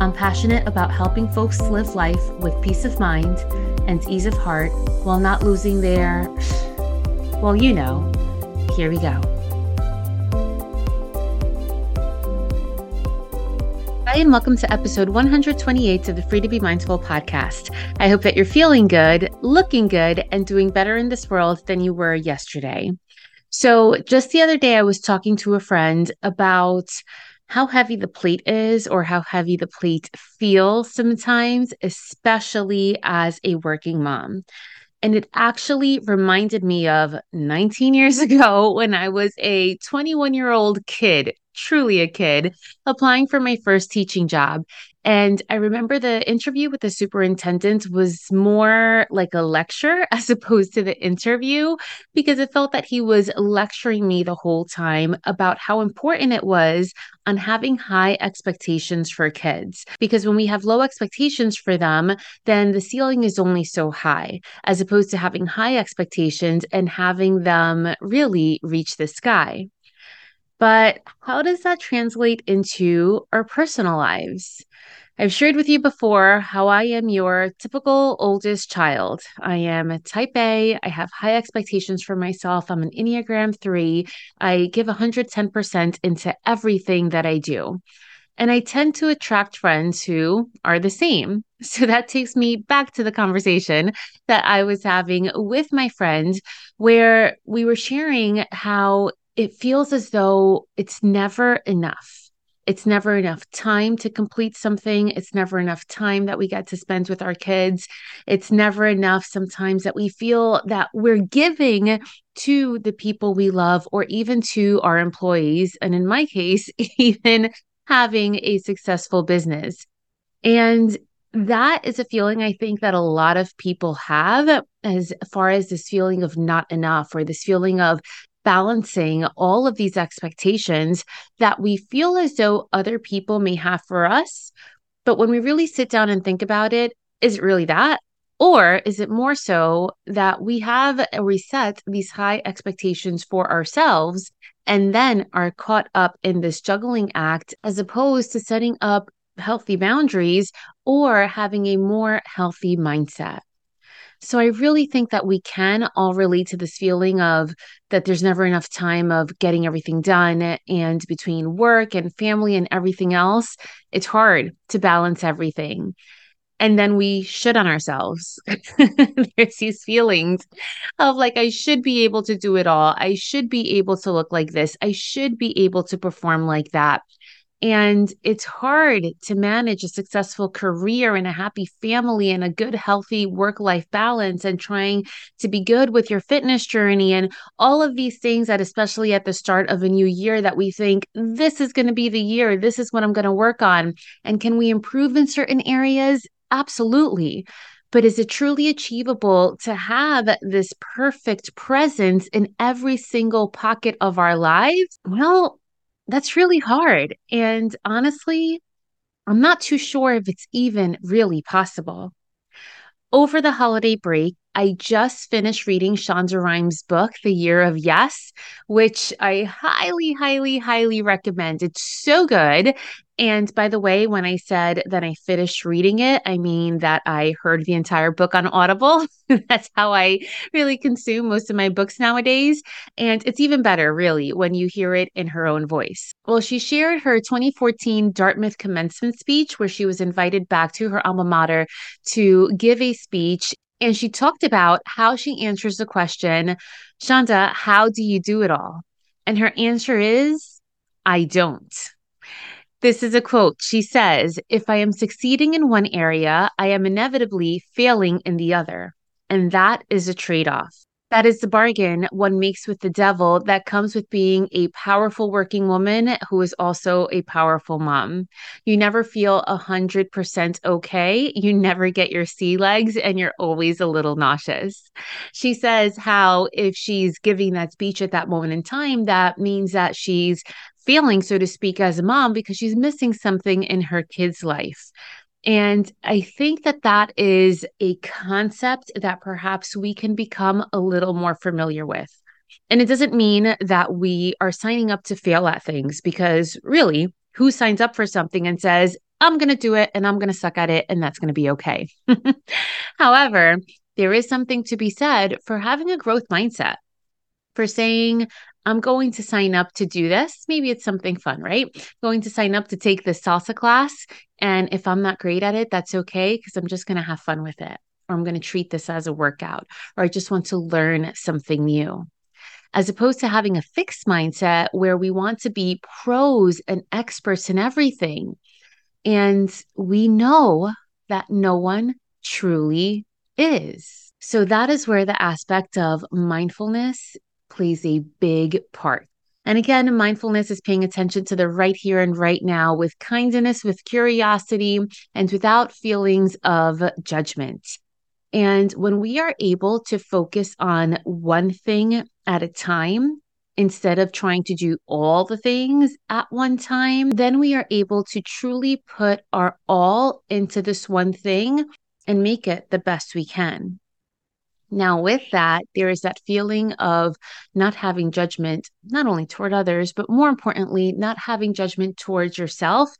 I'm passionate about helping folks live life with peace of mind and ease of heart while not losing their, well, you know. Here we go. Hi, and welcome to episode 128 of the Free to Be Mindful podcast. I hope that you're feeling good, looking good, and doing better in this world than you were yesterday. So, just the other day, I was talking to a friend about how heavy the plate is or how heavy the plate feels sometimes, especially as a working mom. And it actually reminded me of 19 years ago when I was a 21 year old kid truly a kid applying for my first teaching job. And I remember the interview with the superintendent was more like a lecture as opposed to the interview because it felt that he was lecturing me the whole time about how important it was on having high expectations for kids. Because when we have low expectations for them, then the ceiling is only so high, as opposed to having high expectations and having them really reach the sky. But how does that translate into our personal lives? I've shared with you before how I am your typical oldest child. I am a type A. I have high expectations for myself. I'm an Enneagram 3. I give 110% into everything that I do. And I tend to attract friends who are the same. So that takes me back to the conversation that I was having with my friend, where we were sharing how it feels as though it's never enough. It's never enough time to complete something. It's never enough time that we get to spend with our kids. It's never enough sometimes that we feel that we're giving to the people we love or even to our employees. And in my case, even having a successful business. And that is a feeling I think that a lot of people have as far as this feeling of not enough or this feeling of balancing all of these expectations that we feel as though other people may have for us. But when we really sit down and think about it, is it really that? Or is it more so that we have reset these high expectations for ourselves and then are caught up in this juggling act as opposed to setting up healthy boundaries or having a more healthy mindset? So I really think that we can all relate to this feeling of that there's never enough time of getting everything done. And between work and family and everything else, it's hard to balance everything. And then we should on ourselves. there's these feelings of like, I should be able to do it all. I should be able to look like this. I should be able to perform like that. And it's hard to manage a successful career and a happy family and a good, healthy work life balance and trying to be good with your fitness journey and all of these things that, especially at the start of a new year, that we think this is going to be the year, this is what I'm going to work on. And can we improve in certain areas? Absolutely. But is it truly achievable to have this perfect presence in every single pocket of our lives? Well, that's really hard. And honestly, I'm not too sure if it's even really possible. Over the holiday break, I just finished reading Shonda Rhimes' book, The Year of Yes, which I highly, highly, highly recommend. It's so good. And by the way, when I said that I finished reading it, I mean that I heard the entire book on Audible. That's how I really consume most of my books nowadays. And it's even better, really, when you hear it in her own voice. Well, she shared her 2014 Dartmouth commencement speech, where she was invited back to her alma mater to give a speech. And she talked about how she answers the question, Shonda, how do you do it all? And her answer is, I don't. This is a quote. She says, If I am succeeding in one area, I am inevitably failing in the other. And that is a trade off. That is the bargain one makes with the devil that comes with being a powerful working woman who is also a powerful mom. You never feel 100% okay. You never get your sea legs, and you're always a little nauseous. She says how if she's giving that speech at that moment in time, that means that she's failing, so to speak, as a mom because she's missing something in her kid's life. And I think that that is a concept that perhaps we can become a little more familiar with. And it doesn't mean that we are signing up to fail at things because really, who signs up for something and says, I'm going to do it and I'm going to suck at it and that's going to be okay? However, there is something to be said for having a growth mindset, for saying, I'm going to sign up to do this. Maybe it's something fun, right? Going to sign up to take this salsa class. And if I'm not great at it, that's okay because I'm just going to have fun with it. Or I'm going to treat this as a workout, or I just want to learn something new. As opposed to having a fixed mindset where we want to be pros and experts in everything. And we know that no one truly is. So that is where the aspect of mindfulness plays a big part. And again, mindfulness is paying attention to the right here and right now with kindness, with curiosity, and without feelings of judgment. And when we are able to focus on one thing at a time, instead of trying to do all the things at one time, then we are able to truly put our all into this one thing and make it the best we can. Now, with that, there is that feeling of not having judgment, not only toward others, but more importantly, not having judgment towards yourself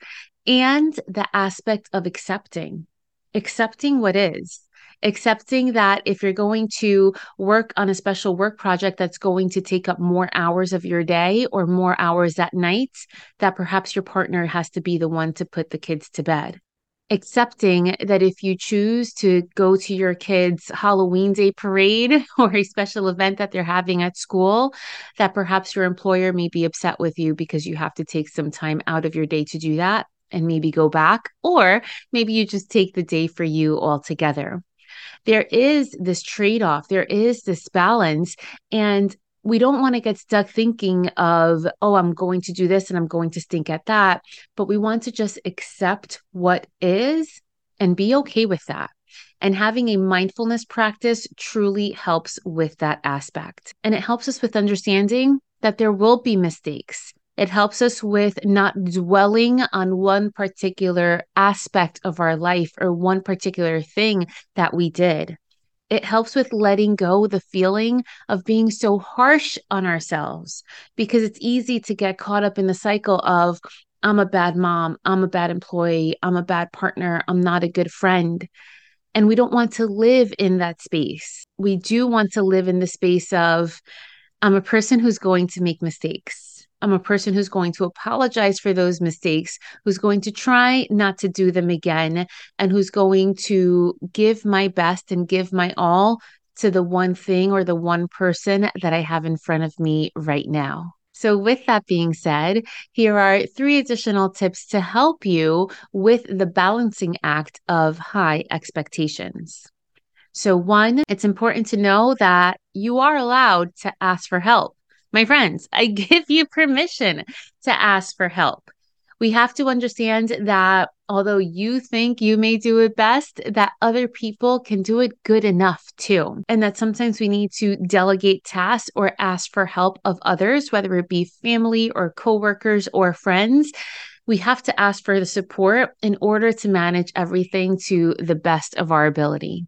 and the aspect of accepting, accepting what is, accepting that if you're going to work on a special work project that's going to take up more hours of your day or more hours at night, that perhaps your partner has to be the one to put the kids to bed accepting that if you choose to go to your kids' Halloween Day parade or a special event that they're having at school, that perhaps your employer may be upset with you because you have to take some time out of your day to do that and maybe go back, or maybe you just take the day for you altogether. There is this trade off, there is this balance. And we don't want to get stuck thinking of, oh, I'm going to do this and I'm going to stink at that. But we want to just accept what is and be okay with that. And having a mindfulness practice truly helps with that aspect. And it helps us with understanding that there will be mistakes. It helps us with not dwelling on one particular aspect of our life or one particular thing that we did it helps with letting go the feeling of being so harsh on ourselves because it's easy to get caught up in the cycle of I'm a bad mom, I'm a bad employee, I'm a bad partner, I'm not a good friend. And we don't want to live in that space. We do want to live in the space of I'm a person who's going to make mistakes. I'm a person who's going to apologize for those mistakes, who's going to try not to do them again, and who's going to give my best and give my all to the one thing or the one person that I have in front of me right now. So, with that being said, here are three additional tips to help you with the balancing act of high expectations. So, one, it's important to know that you are allowed to ask for help. My friends, I give you permission to ask for help. We have to understand that although you think you may do it best, that other people can do it good enough too. And that sometimes we need to delegate tasks or ask for help of others, whether it be family or coworkers or friends. We have to ask for the support in order to manage everything to the best of our ability.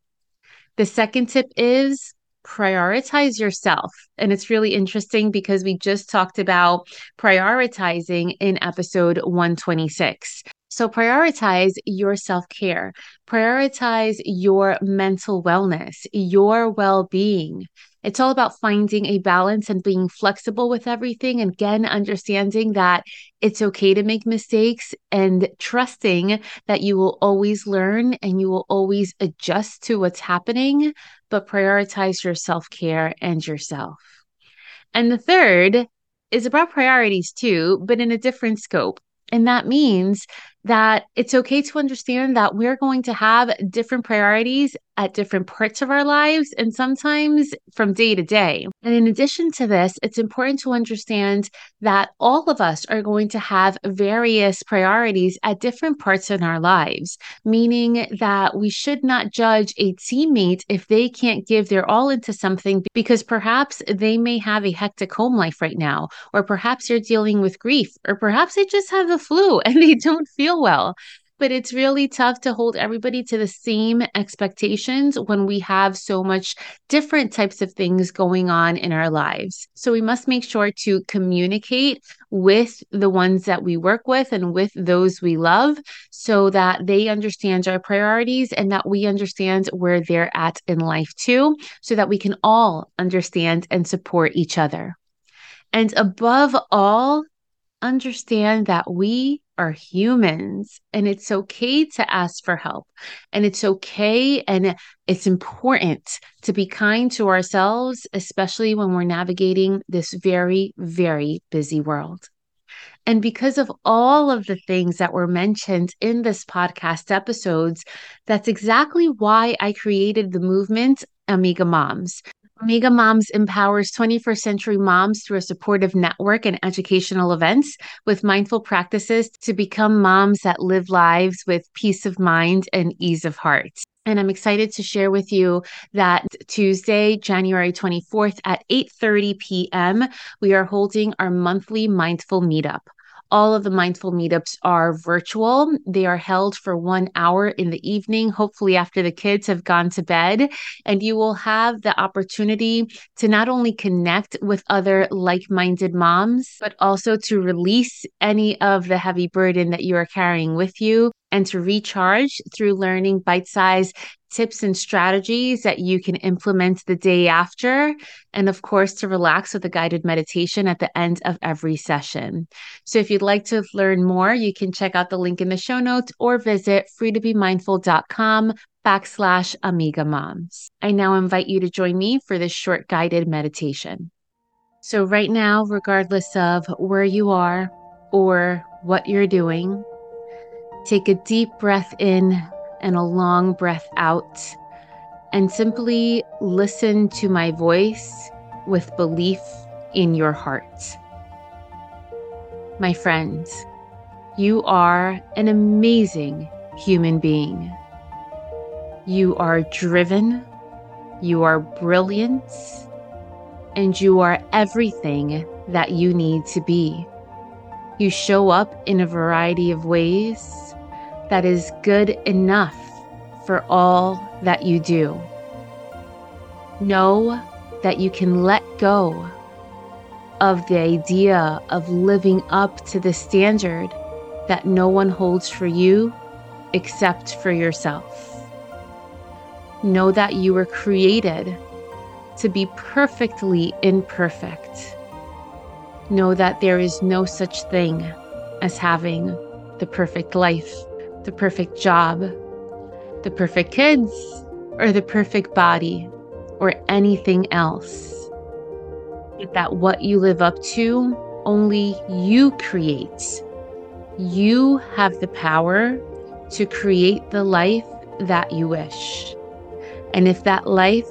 The second tip is prioritize yourself. And it's really interesting because we just talked about prioritizing in episode 126. So prioritize your self care, prioritize your mental wellness, your well being. It's all about finding a balance and being flexible with everything. And again, understanding that it's okay to make mistakes and trusting that you will always learn and you will always adjust to what's happening, but prioritize your self care and yourself. And the third is about priorities too, but in a different scope. And that means that it's okay to understand that we're going to have different priorities at different parts of our lives and sometimes from day to day. And in addition to this, it's important to understand that all of us are going to have various priorities at different parts in our lives, meaning that we should not judge a teammate if they can't give their all into something because perhaps they may have a hectic home life right now, or perhaps they're dealing with grief, or perhaps they just have the flu and they don't feel well but it's really tough to hold everybody to the same expectations when we have so much different types of things going on in our lives. So we must make sure to communicate with the ones that we work with and with those we love so that they understand our priorities and that we understand where they're at in life too, so that we can all understand and support each other. And above all, understand that we are humans and it's okay to ask for help. And it's okay and it's important to be kind to ourselves, especially when we're navigating this very, very busy world. And because of all of the things that were mentioned in this podcast episodes, that's exactly why I created the movement Amiga Moms. Amiga Moms empowers 21st century moms through a supportive network and educational events with mindful practices to become moms that live lives with peace of mind and ease of heart. And I'm excited to share with you that Tuesday, January 24th at 8:30 p.m., we are holding our monthly mindful meetup. All of the mindful meetups are virtual. They are held for one hour in the evening, hopefully after the kids have gone to bed. And you will have the opportunity to not only connect with other like minded moms, but also to release any of the heavy burden that you are carrying with you and to recharge through learning bite sized tips and strategies that you can implement the day after. And of course, to relax with a guided meditation at the end of every session. So if you'd like to learn more, you can check out the link in the show notes or visit freetobemindful.com backslash amiga moms. I now invite you to join me for this short guided meditation. So right now, regardless of where you are or what you're doing, take a deep breath in and a long breath out, and simply listen to my voice with belief in your heart. My friends, you are an amazing human being. You are driven, you are brilliant, and you are everything that you need to be. You show up in a variety of ways that is good enough for all that you do. Know that you can let go of the idea of living up to the standard that no one holds for you except for yourself. Know that you were created to be perfectly imperfect. Know that there is no such thing as having the perfect life the perfect job, the perfect kids, or the perfect body, or anything else. That what you live up to, only you create. You have the power to create the life that you wish. And if that life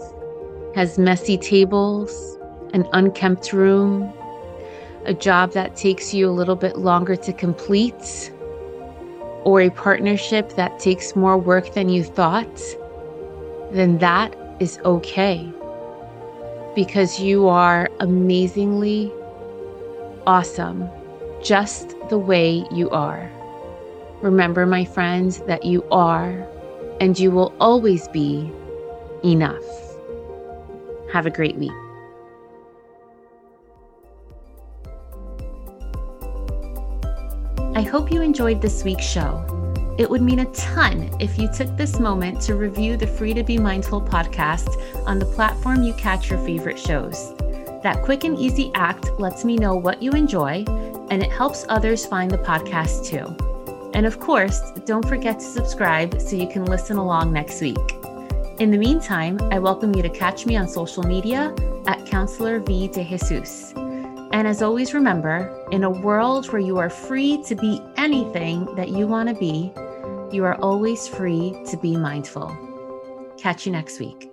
has messy tables, an unkempt room, a job that takes you a little bit longer to complete, or a partnership that takes more work than you thought, then that is okay. Because you are amazingly awesome just the way you are. Remember, my friends, that you are and you will always be enough. Have a great week. I hope you enjoyed this week's show. It would mean a ton if you took this moment to review the Free to Be Mindful podcast on the platform you catch your favorite shows. That quick and easy act lets me know what you enjoy, and it helps others find the podcast too. And of course, don't forget to subscribe so you can listen along next week. In the meantime, I welcome you to catch me on social media at Counselor V de Jesus. And as always, remember in a world where you are free to be anything that you want to be, you are always free to be mindful. Catch you next week.